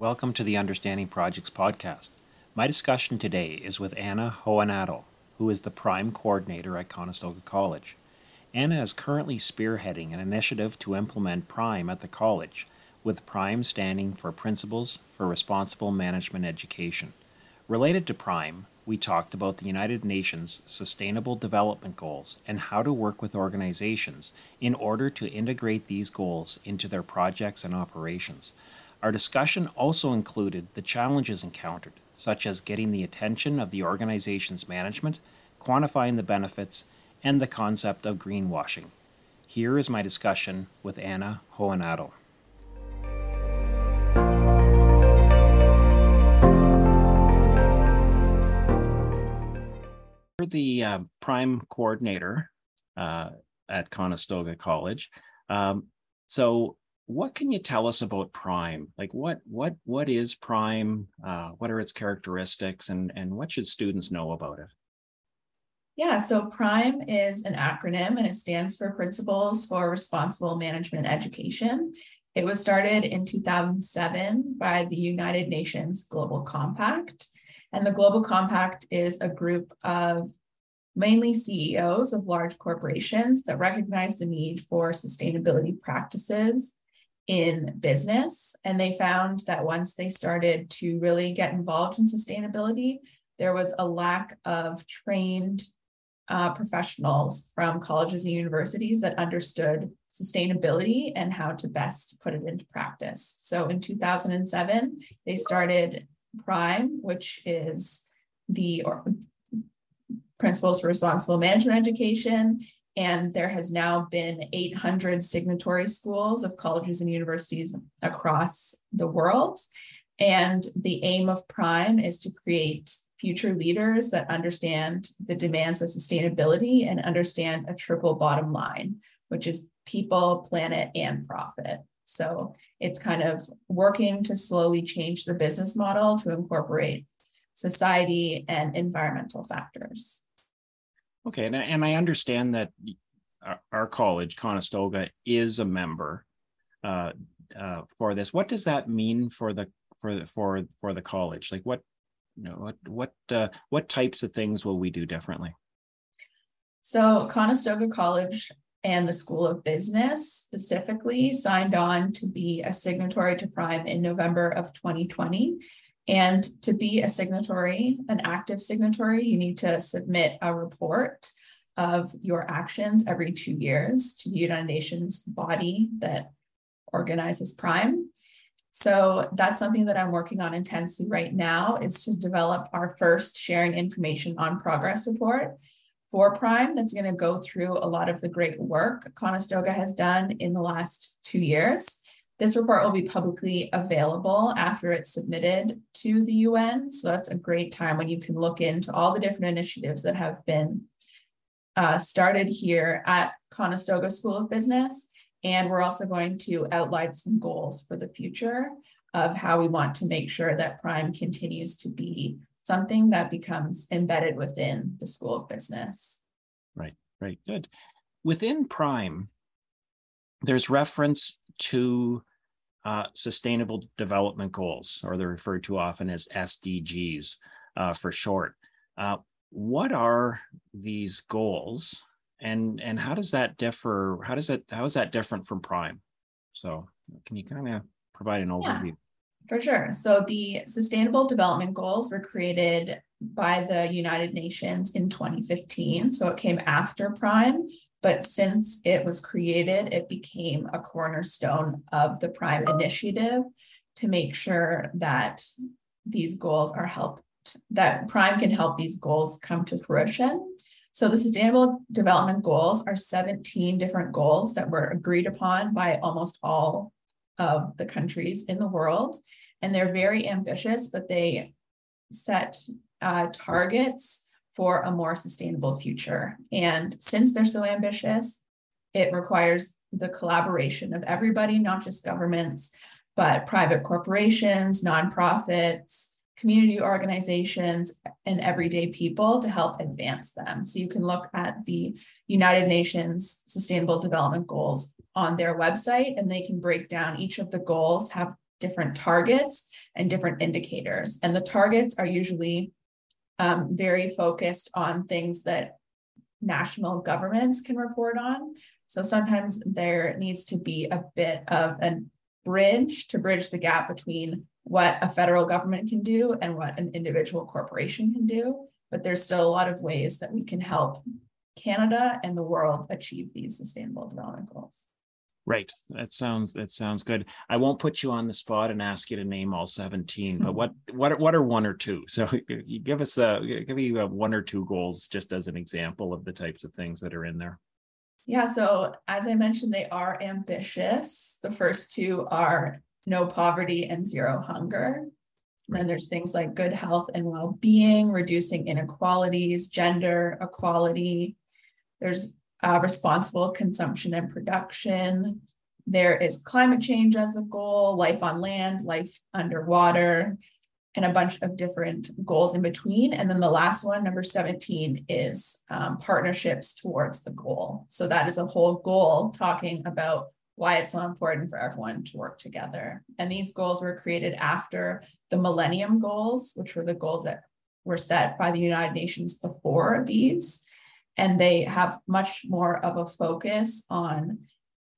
Welcome to the Understanding Projects podcast. My discussion today is with Anna Hohenadel, who is the Prime Coordinator at Conestoga College. Anna is currently spearheading an initiative to implement Prime at the college, with Prime standing for Principles for Responsible Management Education. Related to Prime, we talked about the United Nations Sustainable Development Goals and how to work with organizations in order to integrate these goals into their projects and operations. Our discussion also included the challenges encountered, such as getting the attention of the organization's management, quantifying the benefits, and the concept of greenwashing. Here is my discussion with Anna Hohenadel. You're the uh, prime coordinator uh, at Conestoga College. Um, so what can you tell us about prime? Like what what what is prime? Uh, what are its characteristics and and what should students know about it? Yeah so prime is an acronym and it stands for principles for responsible management education. It was started in 2007 by the united nations global compact. And the global compact is a group of mainly CEOs of large corporations that recognize the need for sustainability practices in business. And they found that once they started to really get involved in sustainability, there was a lack of trained uh, professionals from colleges and universities that understood sustainability and how to best put it into practice. So in 2007, they started Prime, which is the Principles for Responsible Management Education. And there has now been 800 signatory schools of colleges and universities across the world. And the aim of Prime is to create future leaders that understand the demands of sustainability and understand a triple bottom line, which is people, planet, and profit. So it's kind of working to slowly change the business model to incorporate society and environmental factors. Okay, and, and I understand that our, college, Conestoga, is a member uh, uh, for this. What does that mean for the for for for the college? Like what you know what what uh, what types of things will we do differently? So Conestoga College and the School of Business specifically signed on to be a signatory to Prime in November of 2020. And to be a signatory, an active signatory, you need to submit a report of your actions every two years to the United Nations body that organizes Prime. So that's something that I'm working on intensely right now is to develop our first sharing information on progress report for Prime that's going to go through a lot of the great work Conestoga has done in the last two years this report will be publicly available after it's submitted to the UN. So that's a great time when you can look into all the different initiatives that have been uh, started here at Conestoga School of Business. And we're also going to outline some goals for the future of how we want to make sure that Prime continues to be something that becomes embedded within the School of Business. Right, right, good. Within Prime, there's reference to uh, Sustainable Development Goals, or they're referred to often as SDGs uh, for short. Uh, what are these goals, and and how does that differ? How does it how is that different from Prime? So, can you kind of provide an overview? Yeah, for sure. So, the Sustainable Development Goals were created by the United Nations in 2015. So, it came after Prime but since it was created, it became a cornerstone of the Prime Initiative to make sure that these goals are helped, that Prime can help these goals come to fruition. So the Sustainable Development Goals are 17 different goals that were agreed upon by almost all of the countries in the world. And they're very ambitious, but they set uh, targets for a more sustainable future. And since they're so ambitious, it requires the collaboration of everybody, not just governments, but private corporations, nonprofits, community organizations, and everyday people to help advance them. So you can look at the United Nations Sustainable Development Goals on their website, and they can break down each of the goals, have different targets and different indicators. And the targets are usually um, very focused on things that national governments can report on. So sometimes there needs to be a bit of a bridge to bridge the gap between what a federal government can do and what an individual corporation can do. But there's still a lot of ways that we can help Canada and the world achieve these sustainable development goals. Right. That sounds that sounds good. I won't put you on the spot and ask you to name all 17, but hmm. what what what are one or two? So you give us a give me one or two goals just as an example of the types of things that are in there. Yeah, so as I mentioned they are ambitious. The first two are no poverty and zero hunger. Right. Then there's things like good health and well-being, reducing inequalities, gender equality. There's uh, responsible consumption and production. There is climate change as a goal, life on land, life underwater, and a bunch of different goals in between. And then the last one, number 17, is um, partnerships towards the goal. So that is a whole goal talking about why it's so important for everyone to work together. And these goals were created after the Millennium Goals, which were the goals that were set by the United Nations before these and they have much more of a focus on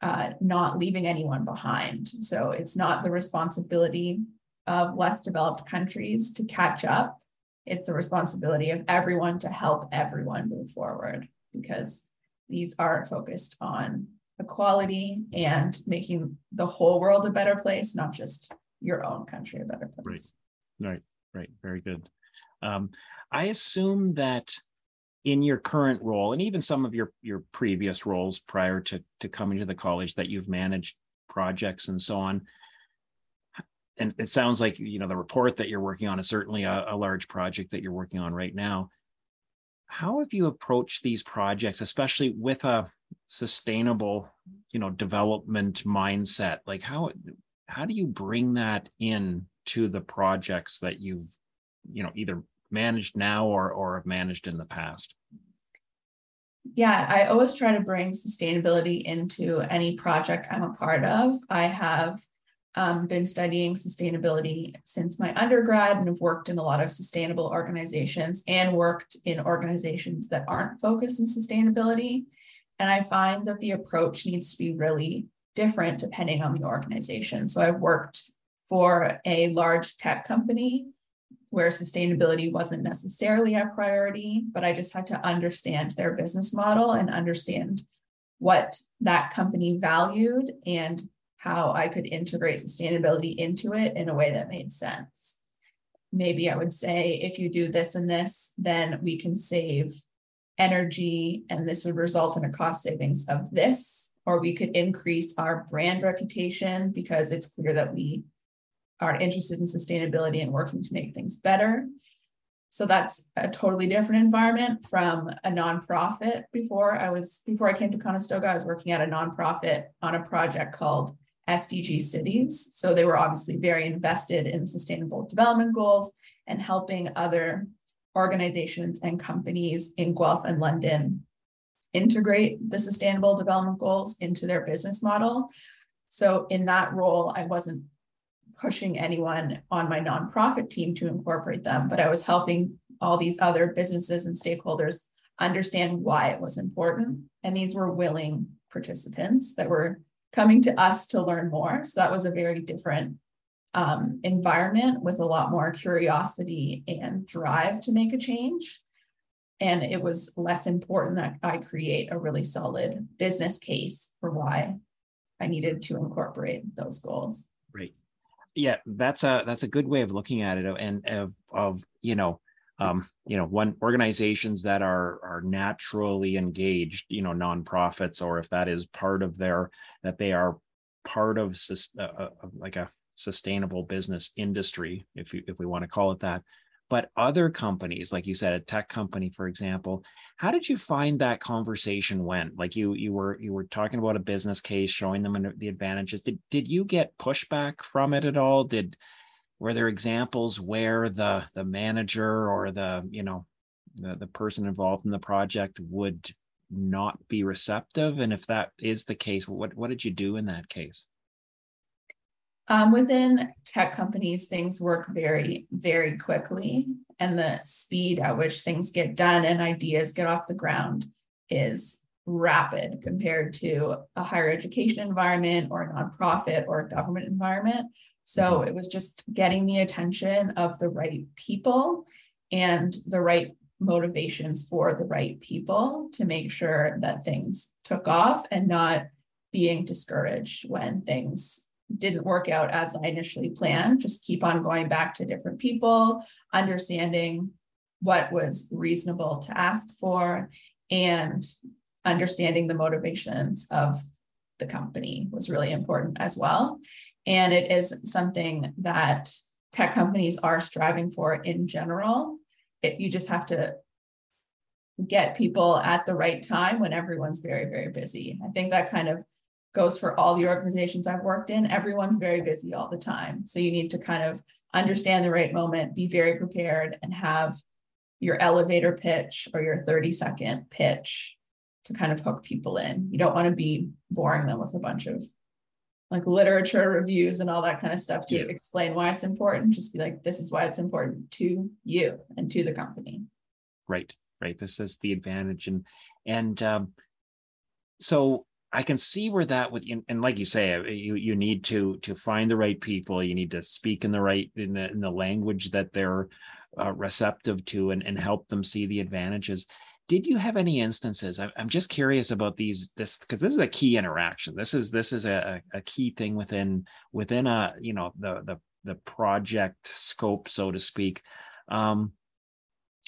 uh, not leaving anyone behind. So it's not the responsibility of less developed countries to catch up. It's the responsibility of everyone to help everyone move forward because these are focused on equality and making the whole world a better place, not just your own country a better place. Right, right, right. Very good. Um, I assume that in your current role and even some of your your previous roles prior to to coming to the college that you've managed projects and so on. And it sounds like you know the report that you're working on is certainly a, a large project that you're working on right now. How have you approached these projects especially with a sustainable you know development mindset? Like how how do you bring that in to the projects that you've you know either managed now or or have managed in the past? Yeah, I always try to bring sustainability into any project I'm a part of. I have um, been studying sustainability since my undergrad and have worked in a lot of sustainable organizations and worked in organizations that aren't focused in sustainability. And I find that the approach needs to be really different depending on the organization. So I've worked for a large tech company where sustainability wasn't necessarily a priority, but I just had to understand their business model and understand what that company valued and how I could integrate sustainability into it in a way that made sense. Maybe I would say, if you do this and this, then we can save energy, and this would result in a cost savings of this. Or we could increase our brand reputation because it's clear that we are interested in sustainability and working to make things better. So that's a totally different environment from a nonprofit. Before I was before I came to Conestoga, I was working at a nonprofit on a project called SDG Cities. So they were obviously very invested in sustainable development goals and helping other organizations and companies in Guelph and London integrate the sustainable development goals into their business model. So in that role, I wasn't pushing anyone on my nonprofit team to incorporate them, but I was helping all these other businesses and stakeholders understand why it was important. And these were willing participants that were coming to us to learn more. So that was a very different um, environment with a lot more curiosity and drive to make a change. And it was less important that I create a really solid business case for why I needed to incorporate those goals. Right yeah that's a that's a good way of looking at it and of of you know um, you know one organizations that are are naturally engaged you know nonprofits or if that is part of their that they are part of uh, uh, like a sustainable business industry if you if we want to call it that but other companies like you said a tech company for example how did you find that conversation went? Like you you were you were talking about a business case showing them the advantages. Did did you get pushback from it at all? Did were there examples where the the manager or the you know the, the person involved in the project would not be receptive? And if that is the case what what did you do in that case Um, within tech companies, things work very, very quickly, and the speed at which things get done and ideas get off the ground is rapid compared to a higher education environment or a nonprofit or a government environment. So mm-hmm. it was just getting the attention of the right people and the right motivations for the right people to make sure that things took off and not being discouraged when things didn't work out as I initially planned. Just keep on going back to different people, understanding what was reasonable to ask for, and understanding the motivations of the company was really important as well. And it is something that tech companies are striving for in general. It, you just have to get people at the right time when everyone's very, very busy. I think that kind of goes for all the organizations I've worked in. Everyone's very busy all the time. So you need to kind of understand the right moment, be very prepared, and have your elevator pitch or your 30 second pitch to kind of hook people in. You don't want to be boring them with a bunch of like literature reviews and all that kind of stuff to yeah. explain why it's important. Just be like, this is why it's important to you and to the company. Right, right. This is the advantage. And and um, so I can see where that would, and like you say, uh, you you need to to find the right people. You need to speak in the right in the in the language that they're uh, receptive to, and and help them see the advantages. Did you have any instances? I'm just curious about these this because this is a key interaction. This is this is a, a key thing within within a you know the the the project scope, so to speak. Um,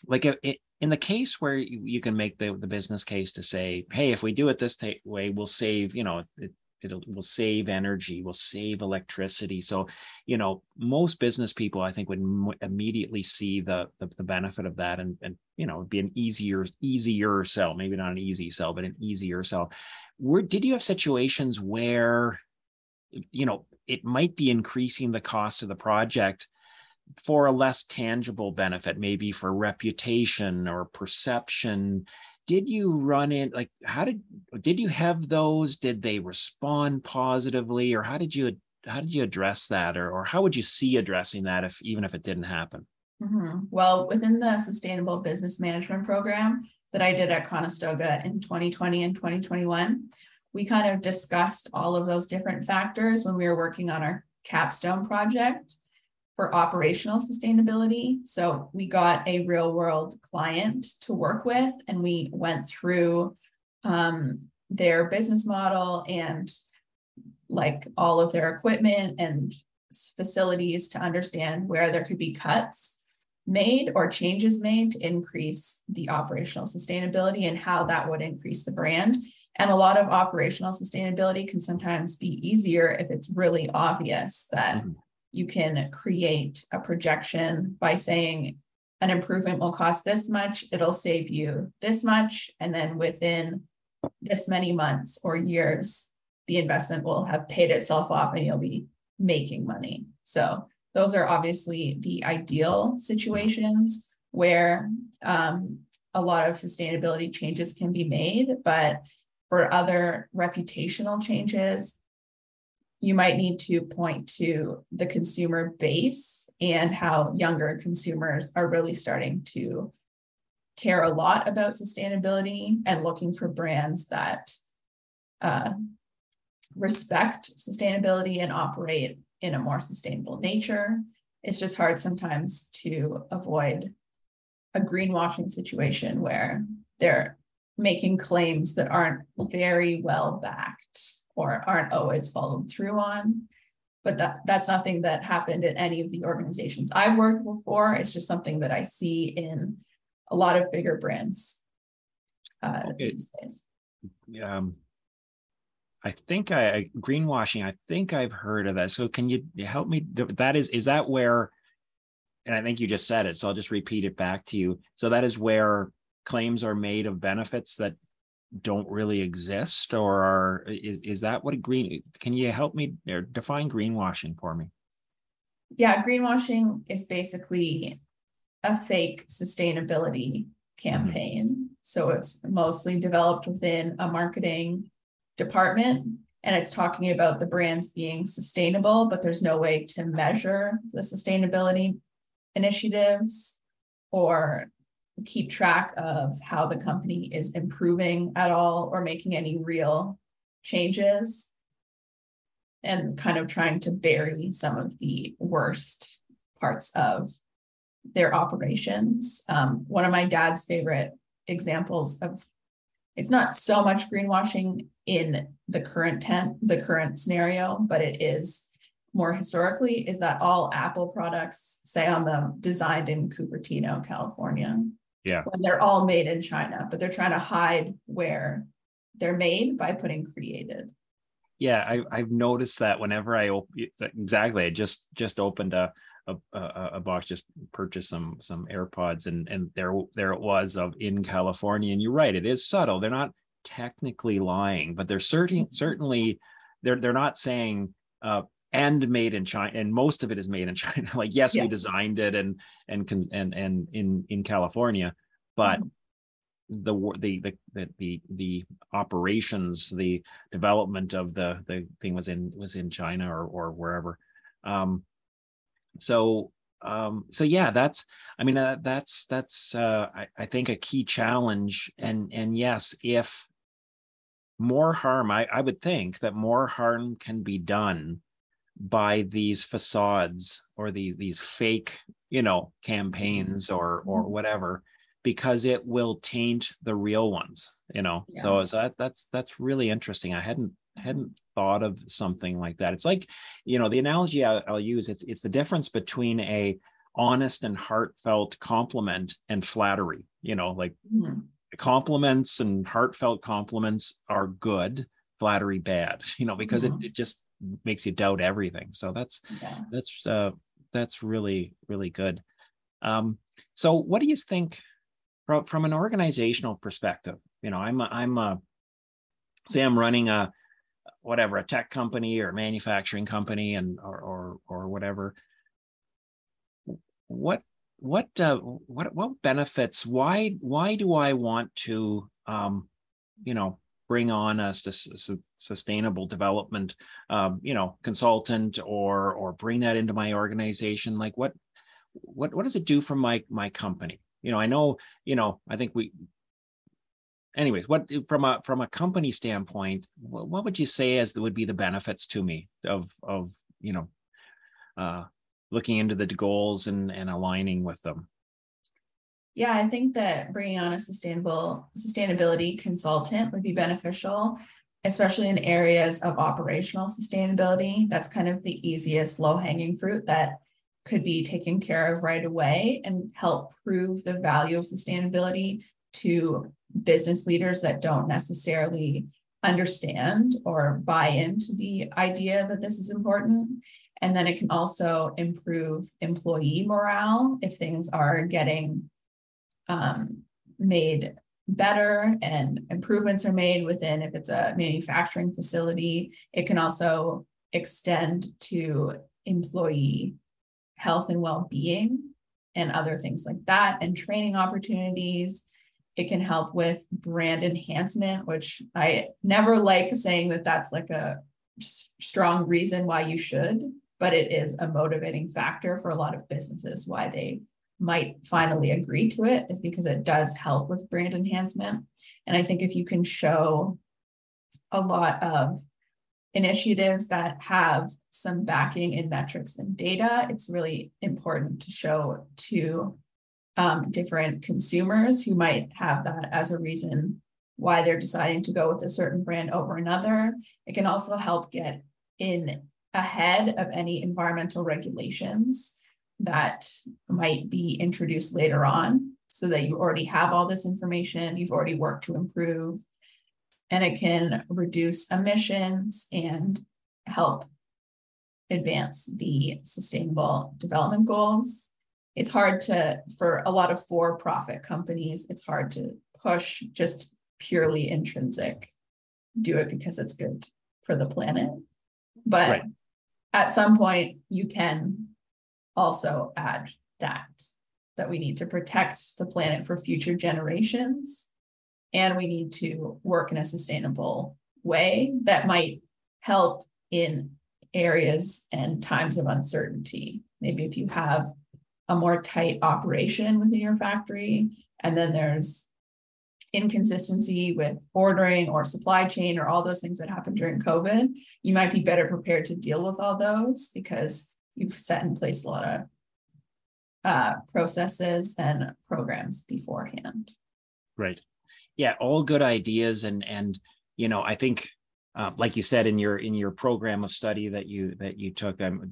like it, in the case where you, you, can make the, the business case to say, hey, if we do it this t- way, we'll save, you know, it, it will save energy, we'll save electricity. So, you know, most business people, I think, would m- immediately see the, the, the benefit of that, and and you know, it'd be an easier easier sell. Maybe not an easy sell, but an easier sell. Where did you have situations where, you know, it might be increasing the cost of the project, for a less tangible benefit, maybe for reputation or perception. Did you run in like how did did you have those? Did they respond positively, or how did you how did you address that, or or how would you see addressing that if even if it didn't happen? Mm-hmm. Well, within the Sustainable Business Management Program that I did at Conestoga in 2020 and 2021, we kind of discussed all of those different factors when we were working on our capstone project for operational sustainability. So we got a real world client to work with, and we went through um, their business model and like all of their equipment and facilities to understand where there could be cuts made or changes made to increase the operational sustainability and how that would increase the brand. And a lot of operational sustainability can sometimes be easier if it's really obvious that mm-hmm you can create a projection by saying an improvement will cost this much, it'll save you this much. And then within this many months or years, the investment will have paid itself off and you'll be making money. So, those are obviously the ideal situations where um, a lot of sustainability changes can be made. But for other reputational changes, you might need to point to the consumer base and how younger consumers are really starting to care a lot about sustainability and looking for brands that uh, respect sustainability and operate in a more sustainable nature. It's just hard sometimes to avoid a greenwashing situation where they're making claims that aren't very well backed or aren't always followed through on. But that, that's nothing that happened in any of the organizations I've worked before. It's just something that I see in a lot of bigger brands uh, okay. these days. Um, I think I greenwashing. I think I've heard of that. So can you help me? That is is that where? And I think you just said it. So I'll just repeat it back to you. So that is where claims are made of benefits that don't really exist or are is, is that what a green can you help me or define greenwashing for me yeah greenwashing is basically a fake sustainability mm-hmm. campaign mm-hmm. so it's mostly developed within a marketing department and it's talking about the brands being sustainable, but there's no way to measure the sustainability initiatives or keep track of how the company is improving at all or making any real changes and kind of trying to bury some of the worst parts of their operations. Um, one of my dad's favorite examples of it's not so much greenwashing in the current tent, the current scenario, but it is more historically, is that all Apple products say on them designed in Cupertino, California. Yeah. When they're all made in China, but they're trying to hide where they're made by putting created. Yeah, I, I've noticed that whenever I open exactly, I just just opened a a, a, a, box just purchased some some AirPods and and there there it was of in California and you're right it is subtle they're not technically lying but they're certain mm-hmm. certainly they're they're not saying uh, and made in China and most of it is made in China like yes yeah. we designed it and and and and in in California but mm-hmm. The, the the the the the operations the development of the the thing was in was in China or or wherever um so um so yeah that's i mean uh, that's that's uh I, I think a key challenge and and yes if more harm I, I would think that more harm can be done by these facades or these these fake you know campaigns or or mm-hmm. whatever because it will taint the real ones you know yeah. so, so that, that's that's really interesting i hadn't hadn't thought of something like that. It's like, you know, the analogy I'll, I'll use it's it's the difference between a honest and heartfelt compliment and flattery. You know, like mm-hmm. compliments and heartfelt compliments are good, flattery bad. You know, because mm-hmm. it, it just makes you doubt everything. So that's yeah. that's uh, that's really really good. Um, so, what do you think from from an organizational perspective? You know, I'm a, I'm a say I'm running a whatever a tech company or manufacturing company and or or, or whatever what what uh, what what benefits why why do i want to um you know bring on a sustainable development um, you know consultant or or bring that into my organization? Like what what what does it do for my my company? You know i know you know i think we anyways what from a from a company standpoint what, what would you say as would be the benefits to me of of you know uh looking into the goals and and aligning with them yeah i think that bringing on a sustainable sustainability consultant would be beneficial especially in areas of operational sustainability that's kind of the easiest low hanging fruit that could be taken care of right away and help prove the value of sustainability to business leaders that don't necessarily understand or buy into the idea that this is important. And then it can also improve employee morale if things are getting um, made better and improvements are made within, if it's a manufacturing facility, it can also extend to employee health and well being and other things like that, and training opportunities. It can help with brand enhancement, which I never like saying that that's like a strong reason why you should, but it is a motivating factor for a lot of businesses why they might finally agree to it is because it does help with brand enhancement. And I think if you can show a lot of initiatives that have some backing in metrics and data, it's really important to show to um, different consumers who might have that as a reason why they're deciding to go with a certain brand over another. It can also help get in ahead of any environmental regulations that might be introduced later on so that you already have all this information, you've already worked to improve, and it can reduce emissions and help advance the sustainable development goals. It's hard to for a lot of for-profit companies it's hard to push just purely intrinsic. Do it because it's good for the planet. But right. at some point you can also add that that we need to protect the planet for future generations and we need to work in a sustainable way that might help in areas and times of uncertainty. Maybe if you have a more tight operation within your factory, and then there's inconsistency with ordering or supply chain or all those things that happened during COVID, you might be better prepared to deal with all those because you've set in place a lot of uh, processes and programs beforehand. Right. Yeah, all good ideas, and and you know, I think uh, like you said in your in your program of study that you that you took i'm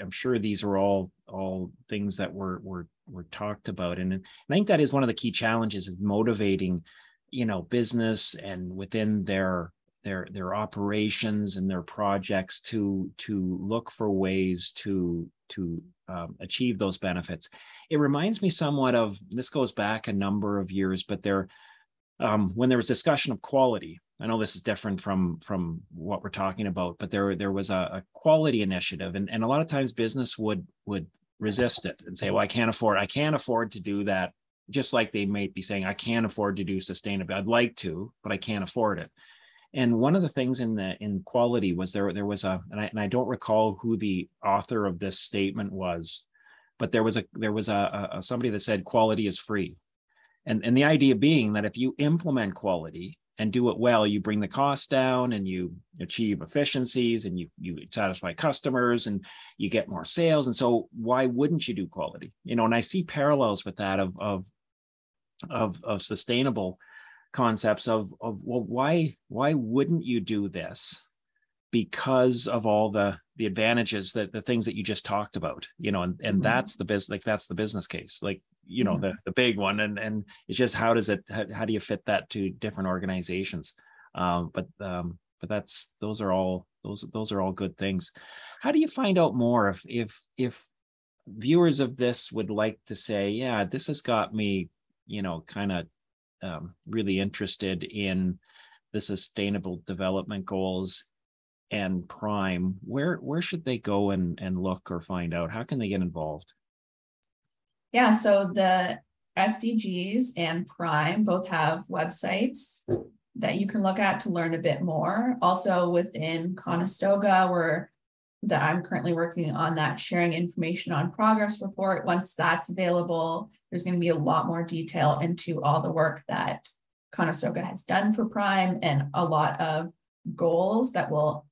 i'm sure these are all all things that were were were talked about and, and i think that is one of the key challenges is motivating you know business and within their their their operations and their projects to to look for ways to to um, achieve those benefits it reminds me somewhat of this goes back a number of years but there um, when there was discussion of quality I know this is different from from what we're talking about, but there there was a, a, quality initiative, and, and a lot of times business would would resist it and say, well, I can't afford I can't afford to do that. Just like they might be saying, I can't afford to do sustainability. I'd like to, but I can't afford it. And one of the things in the in quality was there there was a and I, and I don't recall who the author of this statement was, but there was a there was a, a somebody that said quality is free. And, and the idea being that if you implement quality and do it well, you bring the cost down and you achieve efficiencies and you you satisfy customers and you get more sales. And so why wouldn't you do quality? You know, and I see parallels with that of of of, of sustainable concepts of of well, why why wouldn't you do this? Because of all the the advantages that the things that you just talked about, you know, and, and mm-hmm. that's the business like that's the business case. Like you know mm-hmm. the the big one and and it's just how does it how, how do you fit that to different organizations um, but um, but that's those are all those those are all good things how do you find out more if if if viewers of this would like to say yeah this has got me you know kind of um, really interested in the sustainable development goals and prime where where should they go and and look or find out how can they get involved yeah, so the SDGs and Prime both have websites that you can look at to learn a bit more. Also within Conestoga, where that I'm currently working on that sharing information on progress report. Once that's available, there's going to be a lot more detail into all the work that Conestoga has done for Prime and a lot of goals that will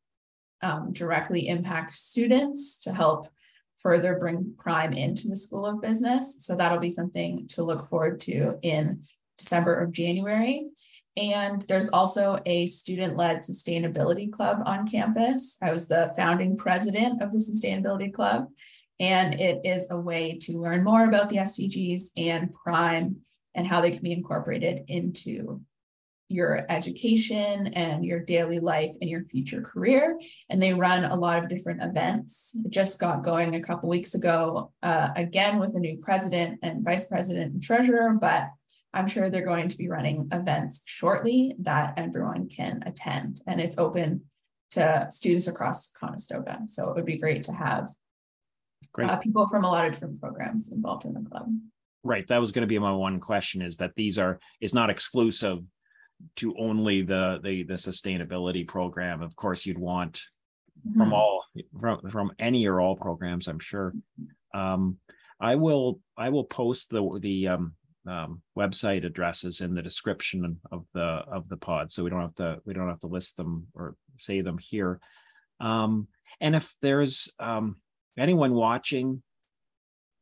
um, directly impact students to help further bring Prime into the School of Business. So that'll be something to look forward to in December or January. And there's also a student led sustainability club on campus. I was the founding president of the Sustainability Club, and it is a way to learn more about the SDGs and Prime and how they can be incorporated into your education and your daily life and your future career. And they run a lot of different events. It just got going a couple weeks ago, uh, again with a new president and vice president and treasurer, but I'm sure they're going to be running events shortly that everyone can attend. And it's open to students across Conestoga. So it would be great to have great. Uh, people from a lot of different programs involved in the club. Right. That was going to be my one question is that these are, is not exclusive to only the the the sustainability program of course you'd want mm-hmm. from all from, from any or all programs i'm sure um, i will i will post the the um, um, website addresses in the description of the of the pod. So we don't have to we don't have to list them or say them here. Um, and if there's um, anyone watching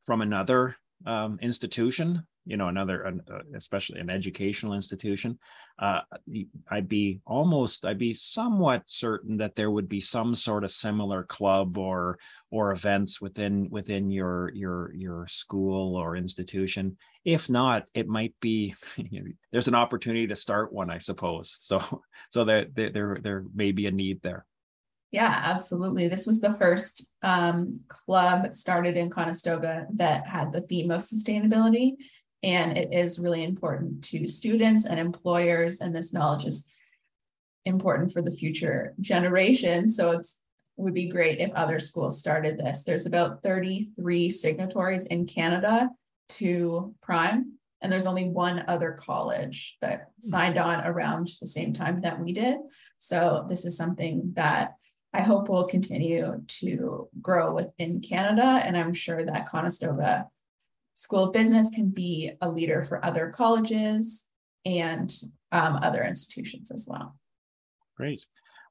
from another um, institution you know another uh, especially an educational institution uh, i'd be almost i'd be somewhat certain that there would be some sort of similar club or or events within within your your your school or institution if not it might be you know, there's an opportunity to start one i suppose so so there there there may be a need there yeah, absolutely. This was the first um, club started in Conestoga that had the theme of sustainability. And it is really important to students and employers, and this knowledge is important for the future generation. So it's would be great if other schools started this. There's about 33 signatories in Canada to Prime. And there's only one other college that hmm. signed on around the same time that we did. So this is something that I hope will continue to grow within Canada. And I'm sure that Conestoga School of Business can be a leader for other colleges and um, other institutions as well. Great.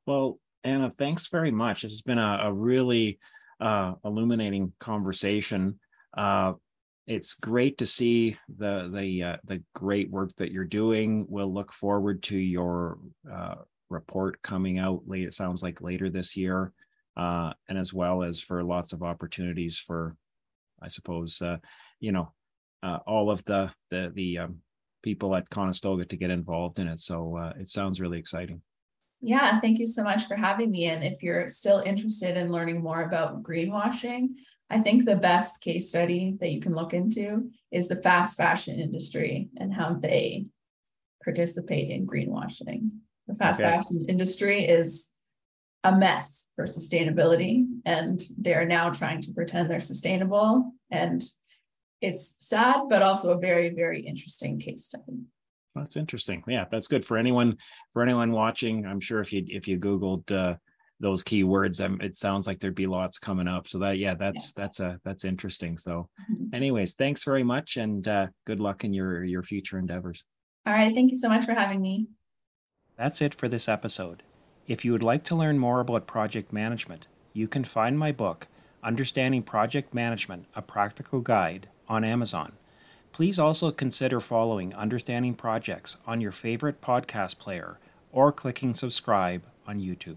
Well, Anna, thanks very much. This has been a, a really uh, illuminating conversation. Uh, it's great to see the the uh, the great work that you're doing. We'll look forward to your uh, report coming out late. It sounds like later this year, uh, and as well as for lots of opportunities for, I suppose, uh, you know, all of the the the um, people at Conestoga to get involved in it. So it sounds really exciting. Yeah, thank you so much for having me. And if you're still interested in learning more about greenwashing, I think the best case study that you can look into is the fast fashion industry and how they participate in greenwashing. The fast okay. fashion industry is a mess for sustainability, and they're now trying to pretend they're sustainable. And it's sad, but also a very, very interesting case study. That's interesting. Yeah, that's good for anyone for anyone watching. I'm sure if you if you googled uh, those keywords, um, it sounds like there'd be lots coming up. So that yeah, that's yeah. that's a that's interesting. So, mm-hmm. anyways, thanks very much, and uh, good luck in your your future endeavors. All right, thank you so much for having me. That's it for this episode. If you would like to learn more about project management, you can find my book, Understanding Project Management: A Practical Guide, on Amazon. Please also consider following Understanding Projects on your favorite podcast player or clicking subscribe on YouTube.